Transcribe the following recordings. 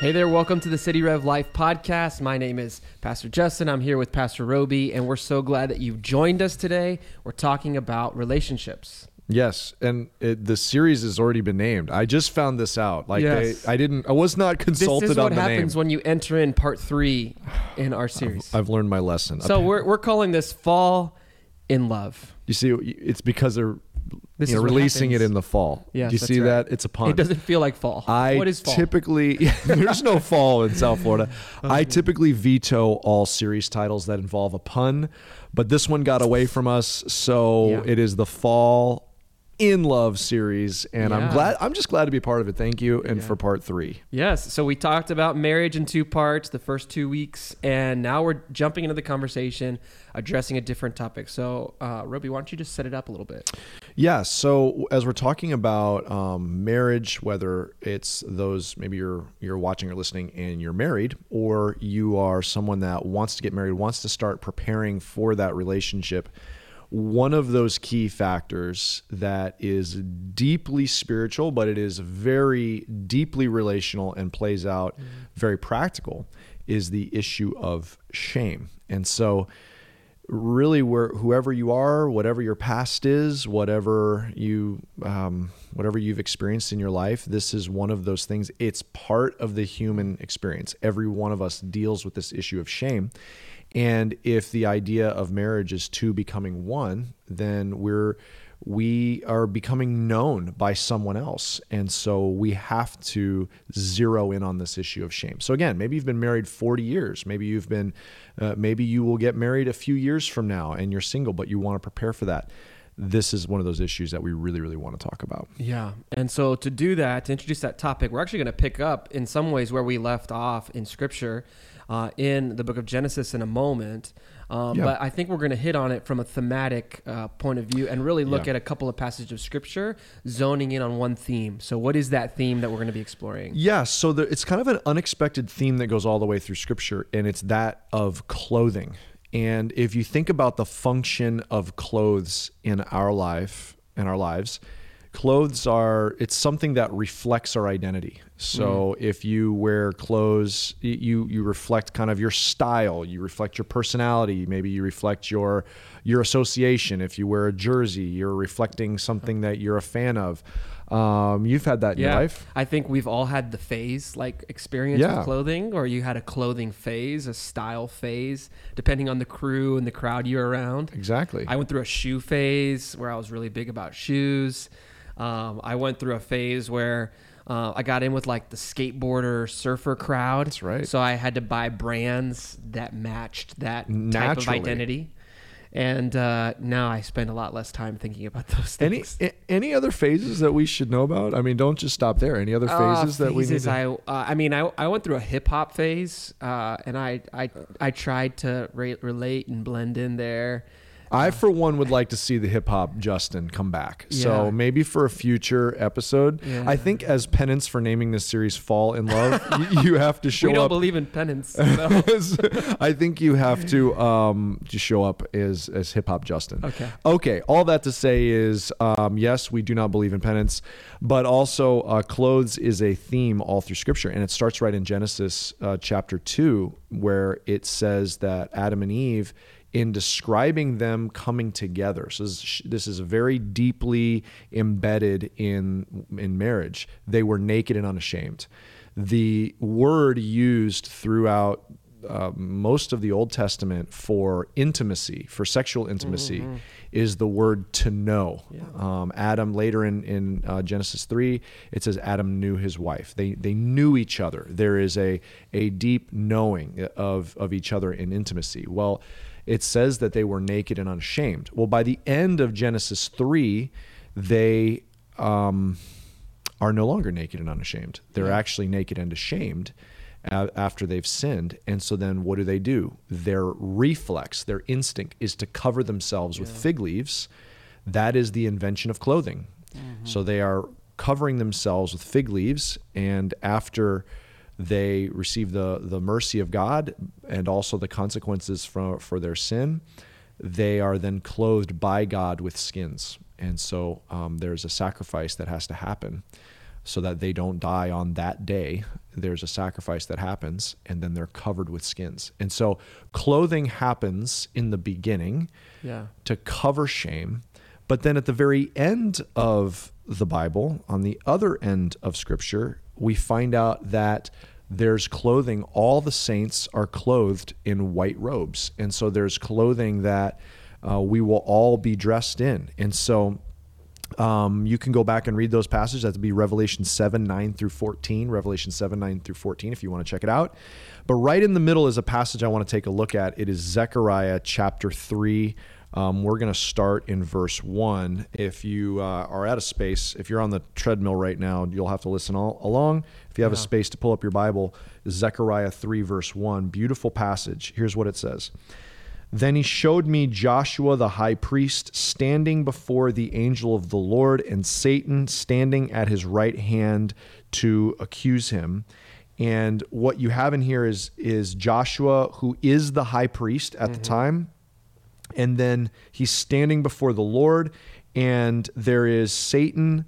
Hey there, welcome to the City Rev Life podcast. My name is Pastor Justin. I'm here with Pastor Roby, and we're so glad that you've joined us today. We're talking about relationships. Yes, and it, the series has already been named. I just found this out. Like Yes. they, I didn't. I was not consulted this is on what the happens name. when you enter in part three in our series. I've learned my lesson. So we're, we're calling this Fall in Love. you see, it's because they're This you know, releasing happens. it in the fall. Yes, Do you see right. that? It's a pun. It doesn't feel like fall. I what is fall? typically there's no fall in South Florida. I typically veto all series titles that involve a pun, but this one got away from us, so Yeah. it is the fall in love series, and Yeah. I'm glad. I'm just glad to be part of it. Thank you, and for part three. Yes. So we talked about marriage in two parts, the first two weeks, and now we're jumping into the conversation, addressing a different topic. So, uh, Roby, why don't you just set it up a little bit? Yeah. So as we're talking about um, marriage, whether it's those maybe you're you're watching or listening and you're married, or you are someone that wants to get married, wants to start preparing for that relationship. One of those key factors that is deeply spiritual, but it is very deeply relational and plays out very practical, is the issue of shame. And so, really where whoever you are whatever your past is whatever you um, whatever you've experienced in your life this is one of those things. It's part of the human experience. Every one of us deals with this issue of shame. And if the idea of marriage is two becoming one then we're we are becoming known by someone else. And so we have to zero in on this issue of shame. So again, maybe you've been married 40 years. Maybe you've been, uh, maybe you will get married a few years from now and you're single, but you want to prepare for that. This is one of those issues that we really, really want to talk about. Yeah. And so to do that, to introduce that topic, we're actually going to pick up in some ways where we left off in Scripture uh, in the book of Genesis in a moment. Um, Yeah. But I think we're going to hit on it from a thematic uh, point of view and really look Yeah. at a couple of passages of Scripture, zoning in on one theme. So, what is that theme that we're going to be exploring? Yeah, so the, it's kind of an unexpected theme that goes all the way through Scripture, and it's that of clothing. And if you think about the function of clothes in our life, in our lives, clothes are it's something that reflects our identity. So if you wear clothes, you you reflect kind of your style, you reflect your personality, maybe you reflect your your association. If you wear a jersey, you're reflecting something that you're a fan of. Um, you've had that in your life. I think we've all had the phase like experience Yeah. with clothing, or you had a clothing phase, a style phase, depending on the crew and the crowd you're around. Exactly. I went through a shoe phase where I was really big about shoes. Um, I went through a phase where uh, I got in with like the skateboarder surfer crowd. That's right. So I had to buy brands that matched that type of identity. And uh, now I spend a lot less time thinking about those things. a- any other phases that we should know about? I mean, don't just stop there. Any other Uh, phases that we need? To, I, uh, I mean, I, I went through a hip hop phase, uh, and I, I, I tried to re- relate and blend in there. I for one would like to see the hip hop Justin come back. Yeah. So maybe for a future episode, Yeah. I think as penance for naming this series "Fall in Love," you, you have to show up. we don't up. believe in penance. I think you have to um, to show up as as hip hop Justin. Okay. Okay. All that to say is, um, yes, we do not believe in penance, but also uh, clothes is a theme all through Scripture, and it starts right in Genesis uh, chapter two, where it says that Adam and Eve. In describing them coming together, so this is, this is very deeply embedded in in marriage. They were naked and unashamed. The word used throughout uh, most of the Old Testament for intimacy, for sexual intimacy, is the word to know. Um, Adam later in in uh, Genesis three, it says Adam knew his wife. They they knew each other. There is a a deep knowing of of each other in intimacy. Well, it says that they were naked and unashamed. Well, by the end of Genesis three, they um, are no longer naked and unashamed. They're actually naked and ashamed after they've sinned. And so then what do they do? Their reflex, their instinct is to cover themselves with fig leaves. That is the invention of clothing. So they are covering themselves with fig leaves. And after they receive the, the mercy of God and also the consequences for, for their sin, they are then clothed by God with skins. and so um, there's a sacrifice that has to happen so that they don't die on that day. There's a sacrifice that happens, and then they're covered with skins. And so clothing happens in the beginning Yeah. to cover shame. But then at the very end of the Bible, on the other end of Scripture, we find out that there's clothing. All the saints are clothed in white robes. And so there's clothing that uh, we will all be dressed in. And so um, you can go back and read those passages. That would be Revelation 7, 9 through 14. Revelation 7, 9 through 14, if you want to check it out. But right in the middle is a passage I want to take a look at. It is Zechariah chapter 3. Um, we're going to start in verse 1. If you uh, are at a space, if you're on the treadmill right now, you'll have to listen all along. If you have a space to pull up your Bible, Zechariah 3, verse 1. Beautiful passage. Here's what it says. Then he showed me Joshua the high priest standing before the angel of the Lord, and Satan standing at his right hand to accuse him. And what you have in here is is Joshua, who is the high priest at the time, and then he's standing before the Lord, and there is Satan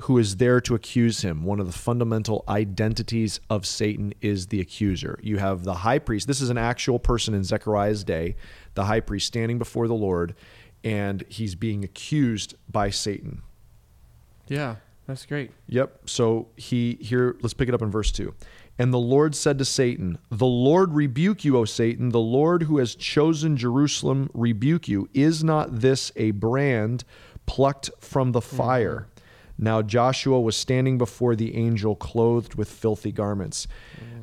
who is there to accuse him. One of the fundamental identities of Satan is the accuser. You have the high priest. This is an actual person in Zechariah's day, the high priest standing before the Lord, and he's being accused by Satan. Yeah. That's great. Yep. So he here let's pick it up in verse 2. And the Lord said to Satan, "The Lord rebuke you, O Satan, the Lord who has chosen Jerusalem rebuke you. Is not this a brand plucked from the fire?" Now Joshua was standing before the angel clothed with filthy garments.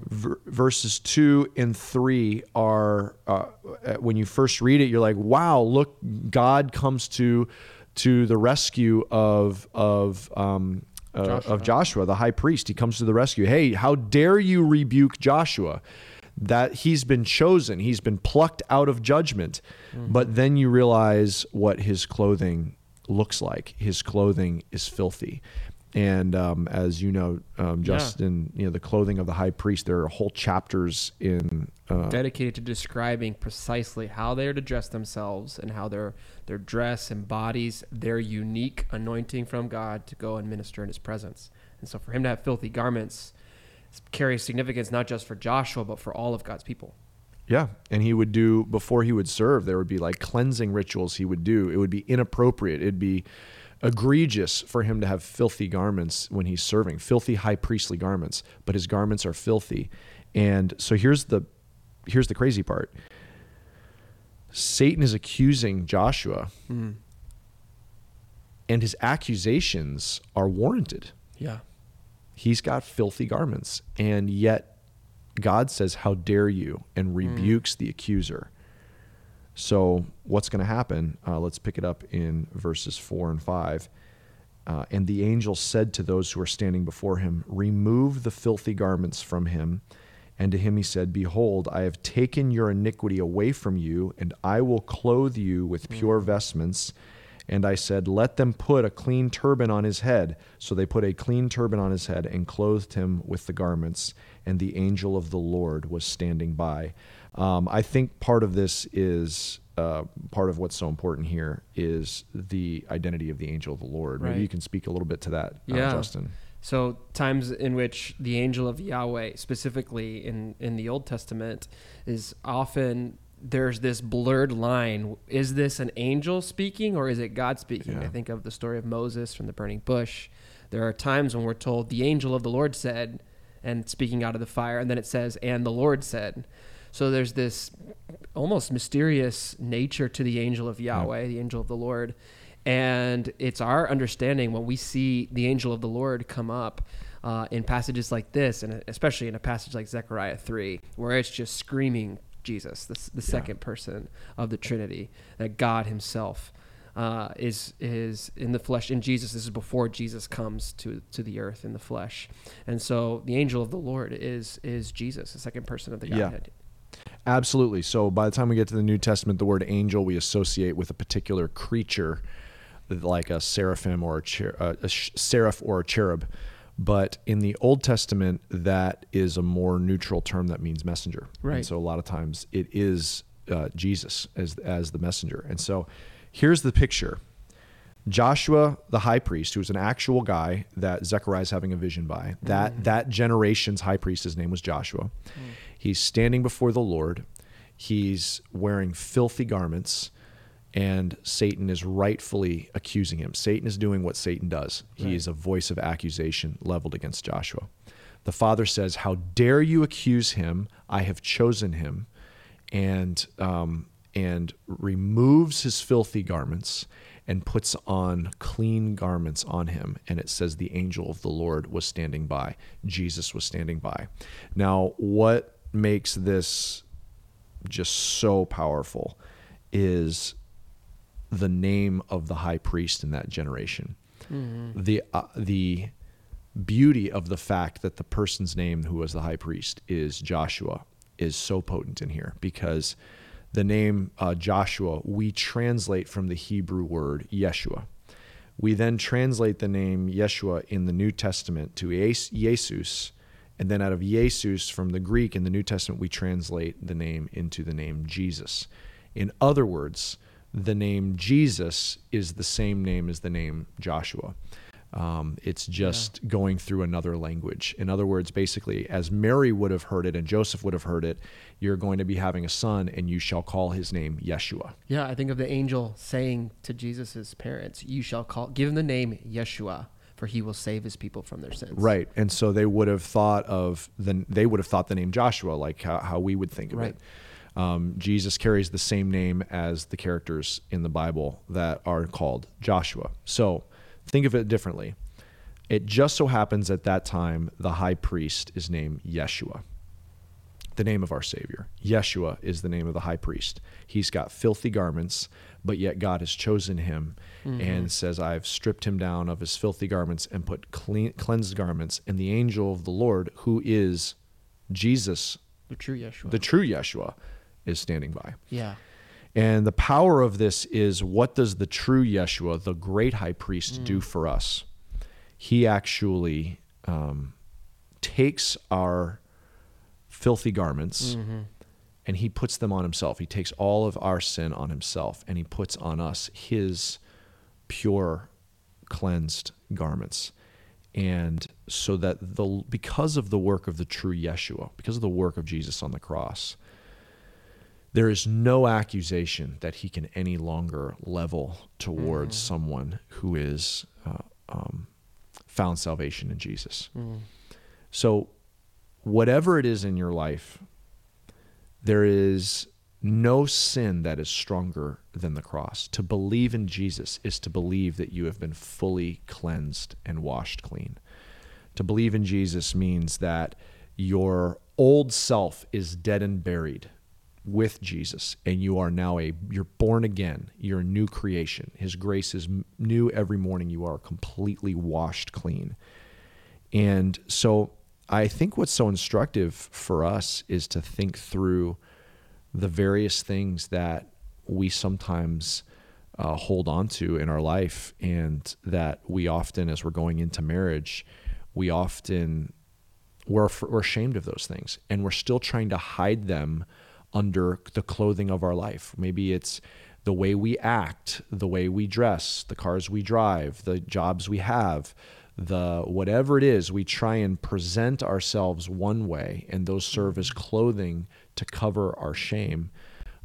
Ver- verses 2 and 3 are uh, when you first read it you're like, "Wow, look God comes to to the rescue of of um, uh, Joshua. of Joshua, the high priest. He comes to the rescue. Hey, how dare you rebuke Joshua? That he's been chosen, he's been plucked out of judgment. But then you realize what his clothing looks like. His clothing is filthy. And um, as you know, um, Yeah. Justin, you know the clothing of the high priest. There are whole chapters in uh, dedicated to describing precisely how they are to dress themselves and how their their dress embodies their unique anointing from God to go and minister in His presence. And so, for him to have filthy garments carries significance not just for Joshua but for all of God's people. Yeah, and he would do before he would serve. There would be like cleansing rituals he would do. It would be inappropriate. It'd be egregious for him to have filthy garments when he's serving, filthy high priestly garments. But his garments are filthy, and so here's the here's the crazy part. Satan is accusing Joshua, and his accusations are warranted. Yeah. He's got filthy garments, and yet God says, How dare you? and rebukes the accuser. So, what's going to happen? Uh, let's pick it up in verses 4 and 5. Uh, and the angel said to those who were standing before him, Remove the filthy garments from him. And to him he said, Behold, I have taken your iniquity away from you, and I will clothe you with pure vestments. And I said, Let them put a clean turban on his head. So they put a clean turban on his head and clothed him with the garments. And the angel of the Lord was standing by. Um, I think part of this is uh, part of what's so important here is the identity of the angel of the Lord. Maybe you can speak a little bit to that, uh, Yeah. Justin. So times in which the angel of Yahweh, specifically in in the Old Testament, is often there's this blurred line. Is this an angel speaking or is it God speaking? Yeah. I think of the story of Moses from the burning bush. There are times when we're told the angel of the Lord said, and speaking out of the fire, and then it says, and the Lord said. So there's this almost mysterious nature to the angel of Yahweh, the angel of the Lord. And it's our understanding when we see the angel of the Lord come up uh, in passages like this, and especially in a passage like Zechariah 3, where it's just screaming Jesus, the, the second person of the Trinity, that God Himself uh, is is in the flesh in Jesus. This is before Jesus comes to to the earth in the flesh, and so the angel of the Lord is is Jesus, the second person of the Yeah. Godhead. Absolutely. So by the time we get to the New Testament, the word angel we associate with a particular creature, like a seraphim or a, cher- uh, a sh- seraph or a cherub. But in the Old Testament, that is a more neutral term that means messenger. Right. And so a lot of times it is uh, Jesus as as the messenger. And so here's the picture: Joshua, the high priest, who was an actual guy that Zechariah is having a vision by, that that generation's high priest, his name was Joshua. He's standing before the Lord. He's wearing filthy garments, and Satan is rightfully accusing him. Satan is doing what Satan does. He is a voice of accusation leveled against Joshua. The father says, "How dare you accuse him? I have chosen him," and um, and removes his filthy garments and puts on clean garments on him. And it says the angel of the Lord was standing by. Jesus was standing by. Now, what makes this just so powerful is the name of the high priest in that generation. The uh, the beauty of the fact that the person's name who was the high priest is Joshua is so potent in here because the name uh, Joshua we translate from the Hebrew word Yeshua. We then translate the name Yeshua in the New Testament to Jesus, and then out of Jesus from the Greek in the New Testament we translate the name into the name Jesus. In other words, the name Jesus is the same name as the name Joshua. Um, it's just going through another language. In other words, basically, as Mary would have heard it and Joseph would have heard it, you're going to be having a son, and you shall call his name Yeshua. Yeah, I think of the angel saying to Jesus' parents, You shall call, give him the name Yeshua, for he will save his people from their sins. Right, and so they would have thought of the they would have thought the name Joshua, like how, how we would think of Right. it. Um, Jesus carries the same name as the characters in the Bible that are called Joshua. So think of it differently. It just so happens at that time the high priest is named Yeshua, the name of our Savior. Yeshua is the name of the high priest. He's got filthy garments, but yet God has chosen him and says, I've stripped him down of his filthy garments and put clean, cleansed garments. And the angel of the Lord, who is Jesus, The true Yeshua. the true Yeshua, is standing by. yeah. And the power of this is what does the true Yeshua, the great high priest, do for us? He actually um, takes our filthy garments and he puts them on himself. He takes all of our sin on himself and he puts on us his pure, cleansed garments. And so that the because of the work of the true Yeshua, because of the work of Jesus on the cross, there is no accusation that he can any longer level towards someone who is uh, um, found salvation in Jesus. So, whatever it is in your life, there is no sin that is stronger than the cross. To believe in Jesus is to believe that you have been fully cleansed and washed clean. To believe in Jesus means that your old self is dead and buried with Jesus and you are now a you're born again. You're a new creation. His grace is new every morning. You are completely washed clean. And so I think what's so instructive for us is to think through the various things that we sometimes uh, hold on to in our life and that we often as we're going into marriage we often we're, we're ashamed of those things and we're still trying to hide them under the clothing of our life maybe it's the way we act the way we dress the cars we drive the jobs we have the whatever it is we try and present ourselves one way and those mm-hmm. serve as clothing to cover our shame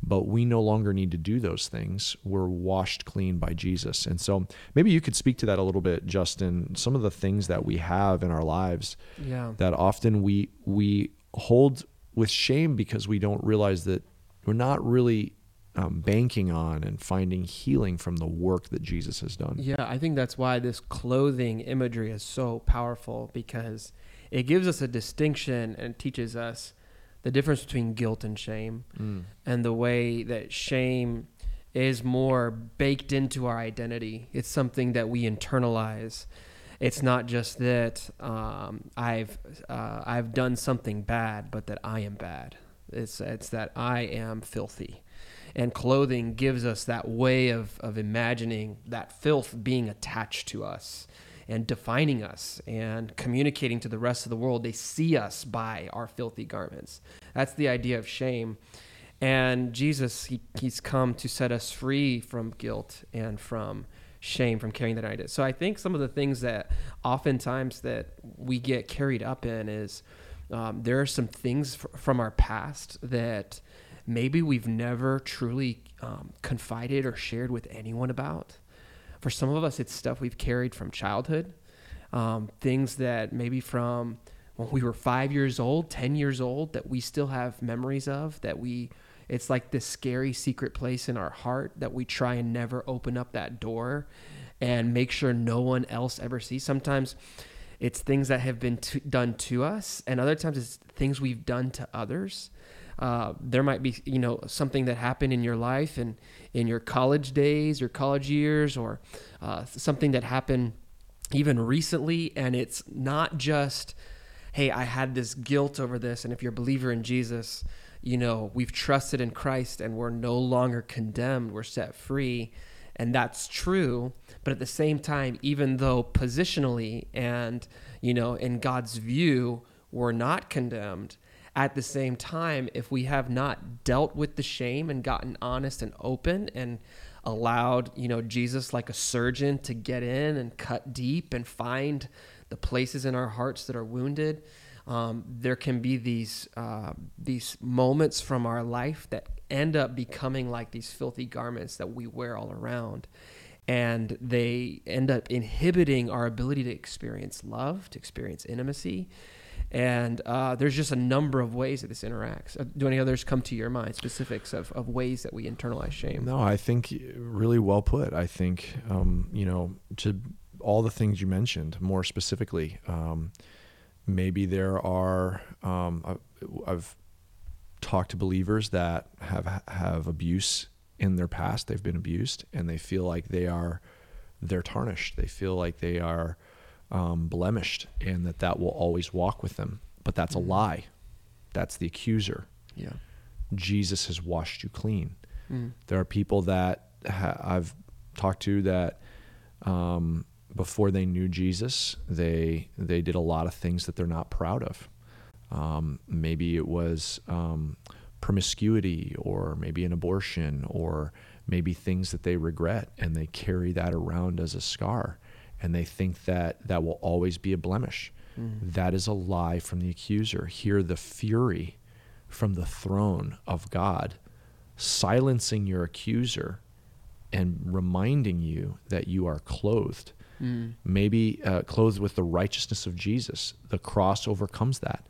but we no longer need to do those things. We're washed clean by Jesus. And so maybe you could speak to that a little bit, Justin. Some of the things that we have in our lives Yeah. that often we we hold with shame because we don't realize that we're not really um, banking on and finding healing from the work that Jesus has done. Yeah, I think that's why this clothing imagery is so powerful because it gives us a distinction and teaches us the difference between guilt and shame and the way that shame is more baked into our identity. It's something that we internalize. It's not just that um, I've uh, I've done something bad, but that I am bad. It's it's that I am filthy, and clothing gives us that way of of imagining that filth being attached to us and defining us and communicating to the rest of the world. They see us by our filthy garments. That's the idea of shame. And Jesus, he, he's come to set us free from guilt and from shame from carrying that idea. So I think some of the things that oftentimes that we get carried up in is um, there are some things f- from our past that maybe we've never truly um, confided or shared with anyone about. For some of us, it's stuff we've carried from childhood, um, things that maybe from when we were five years old, 10 years old, that we still have memories of, that we, it's like this scary secret place in our heart that we try and never open up that door and make sure no one else ever sees. Sometimes it's things that have been done to us, and other times it's things we've done to others. Uh, there might be, you know, something that happened in your life and in your college days, your college years, or uh, something that happened even recently, and it's not just hey, I had this guilt over this. And if you're a believer in Jesus, you know, we've trusted in Christ and we're no longer condemned, we're set free. And that's true. But at the same time, even though positionally and, you know, in God's view, we're not condemned, at the same time, if we have not dealt with the shame and gotten honest and open and allowed, you know, Jesus like a surgeon to get in and cut deep and find the places in our hearts that are wounded. Um, there can be these uh, these moments from our life that end up becoming like these filthy garments that we wear all around, and they end up inhibiting our ability to experience love, to experience intimacy. And uh, there's just a number of ways that this interacts. Uh, do any others come to your mind, specifics of, of ways that we internalize shame? No, I think really well put. I think, um, you know, to all the things you mentioned more specifically. Um, maybe there are um, I've talked to believers that have have abuse in their past. They've been abused, and they feel like they are they're tarnished. They feel like they are um, blemished, and that that will always walk with them. But that's mm. a lie. That's the accuser. Yeah. Jesus has washed you clean. Mm. There are people that ha- I've talked to that um, before they knew Jesus, they they did a lot of things that they're not proud of. Um, maybe it was um, promiscuity, or maybe an abortion, or maybe things that they regret, and they carry that around as a scar, and they think that that will always be a blemish. Mm. That is a lie from the accuser. Hear the fury from the throne of God, silencing your accuser and reminding you that you are clothed mm. maybe uh, clothed with the righteousness of Jesus. The cross overcomes that.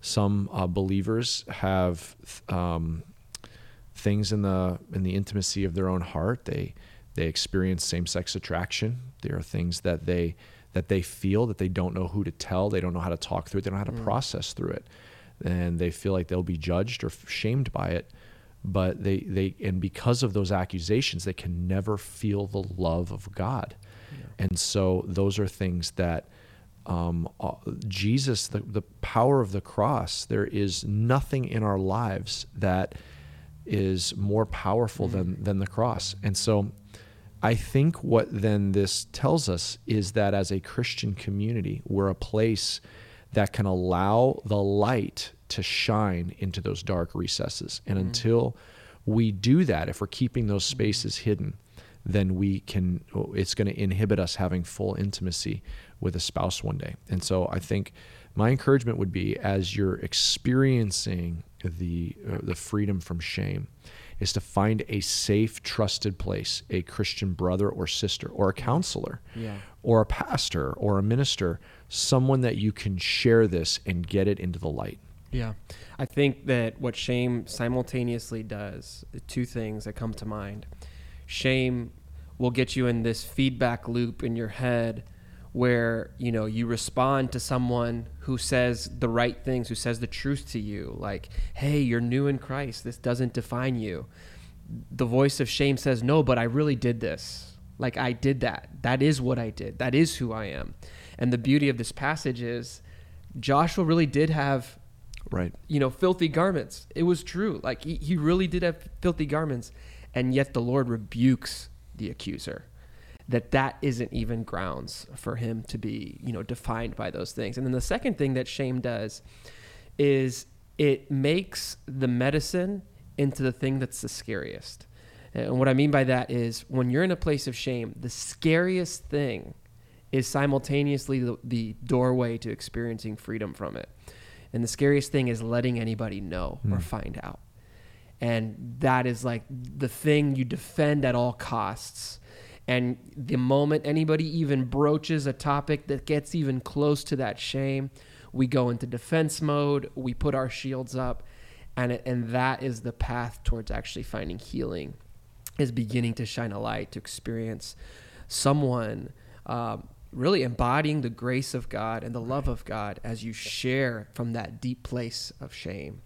Some uh, believers have um, things in the in the intimacy of their own heart. They they experience same sex attraction. There are things that they that they feel that they don't know who to tell. They don't know how to talk through it. They don't know how to mm. process through it, and they feel like they'll be judged or shamed by it but they they and because of those accusations they can never feel the love of god and so those are things that um, uh, Jesus, the, the power of the cross, there is nothing in our lives that is more powerful than, mm-hmm. than the cross. And so I think what then this tells us is that as a Christian community, we're a place that can allow the light to shine into those dark recesses. And mm-hmm. until we do that, if we're keeping those spaces hidden, then we can it's going to inhibit us having full intimacy with a spouse one day. And so i think my encouragement would be as you're experiencing the uh, the freedom from shame is to find a safe trusted place a christian brother or sister or a counselor yeah. or a pastor or a minister someone that you can share this and get it into the light. Yeah. I think that what shame simultaneously does two things that come to mind shame will get you in this feedback loop in your head where you know you respond to someone who says the right things who says the truth to you. Like hey you're new in christ. This doesn't define you. The voice of shame says no but i really did this. Like i did that. That is what i did. That is who i am. And the beauty of this passage is joshua really did have right. you know filthy garments. It was true. Like he, he really did have filthy garments. And yet the Lord rebukes the accuser. That that isn't even grounds for him to be, you know, defined by those things. And then the second thing that shame does is it makes the medicine into the thing that's the scariest. And what I mean by that is when you're in a place of shame, the scariest thing is simultaneously the, the doorway to experiencing freedom from it. And the scariest thing is letting anybody know mm. or find out. And that is like the thing you defend at all costs. And the moment anybody even broaches a topic that gets even close to that shame, we go into defense mode, we put our shields up, and, and that is the path towards actually finding healing, is beginning to shine a light, to experience someone um, really embodying the grace of God and the love of God as you share from that deep place of shame.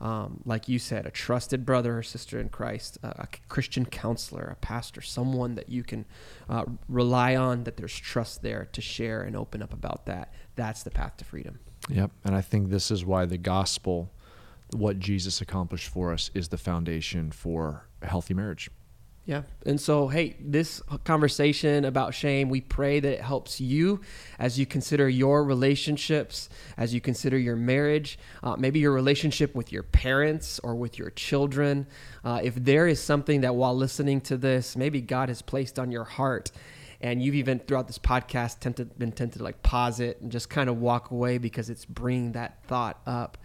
Um, like you said, a trusted brother or sister in Christ, a, a Christian counselor, a pastor, someone that you can uh, rely on, that there's trust there to share and open up about that. That's the path to freedom. Yep. And I think this is why the gospel, what Jesus accomplished for us, is the foundation for a healthy marriage. Yeah. And so, hey, this conversation about shame, we pray that it helps you as you consider your relationships, as you consider your marriage, uh, maybe your relationship with your parents or with your children. Uh, if there is something that while listening to this, maybe God has placed on your heart, and you've even throughout this podcast tempted, been tempted to like pause it and just kind of walk away because it's bringing that thought up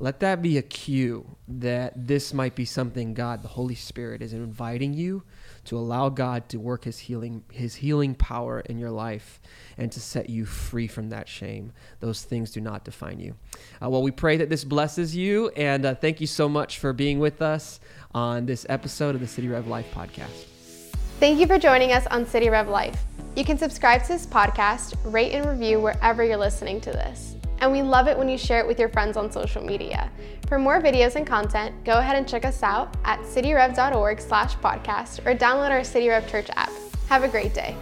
let that be a cue that this might be something God, the Holy Spirit, is inviting you to allow God to work his healing his healing power in your life and to set you free from that shame. Those things do not define you. Uh, well, we pray that this blesses you and uh, thank you so much for being with us on this episode of the City Rev Life podcast. Thank you for joining us on City Rev Life. You can subscribe to this podcast, rate and review wherever you're listening to this and we love it when you share it with your friends on social media. For more videos and content, go ahead and check us out at cityrev.org slash podcast or download our City Rev Church app. Have a great day.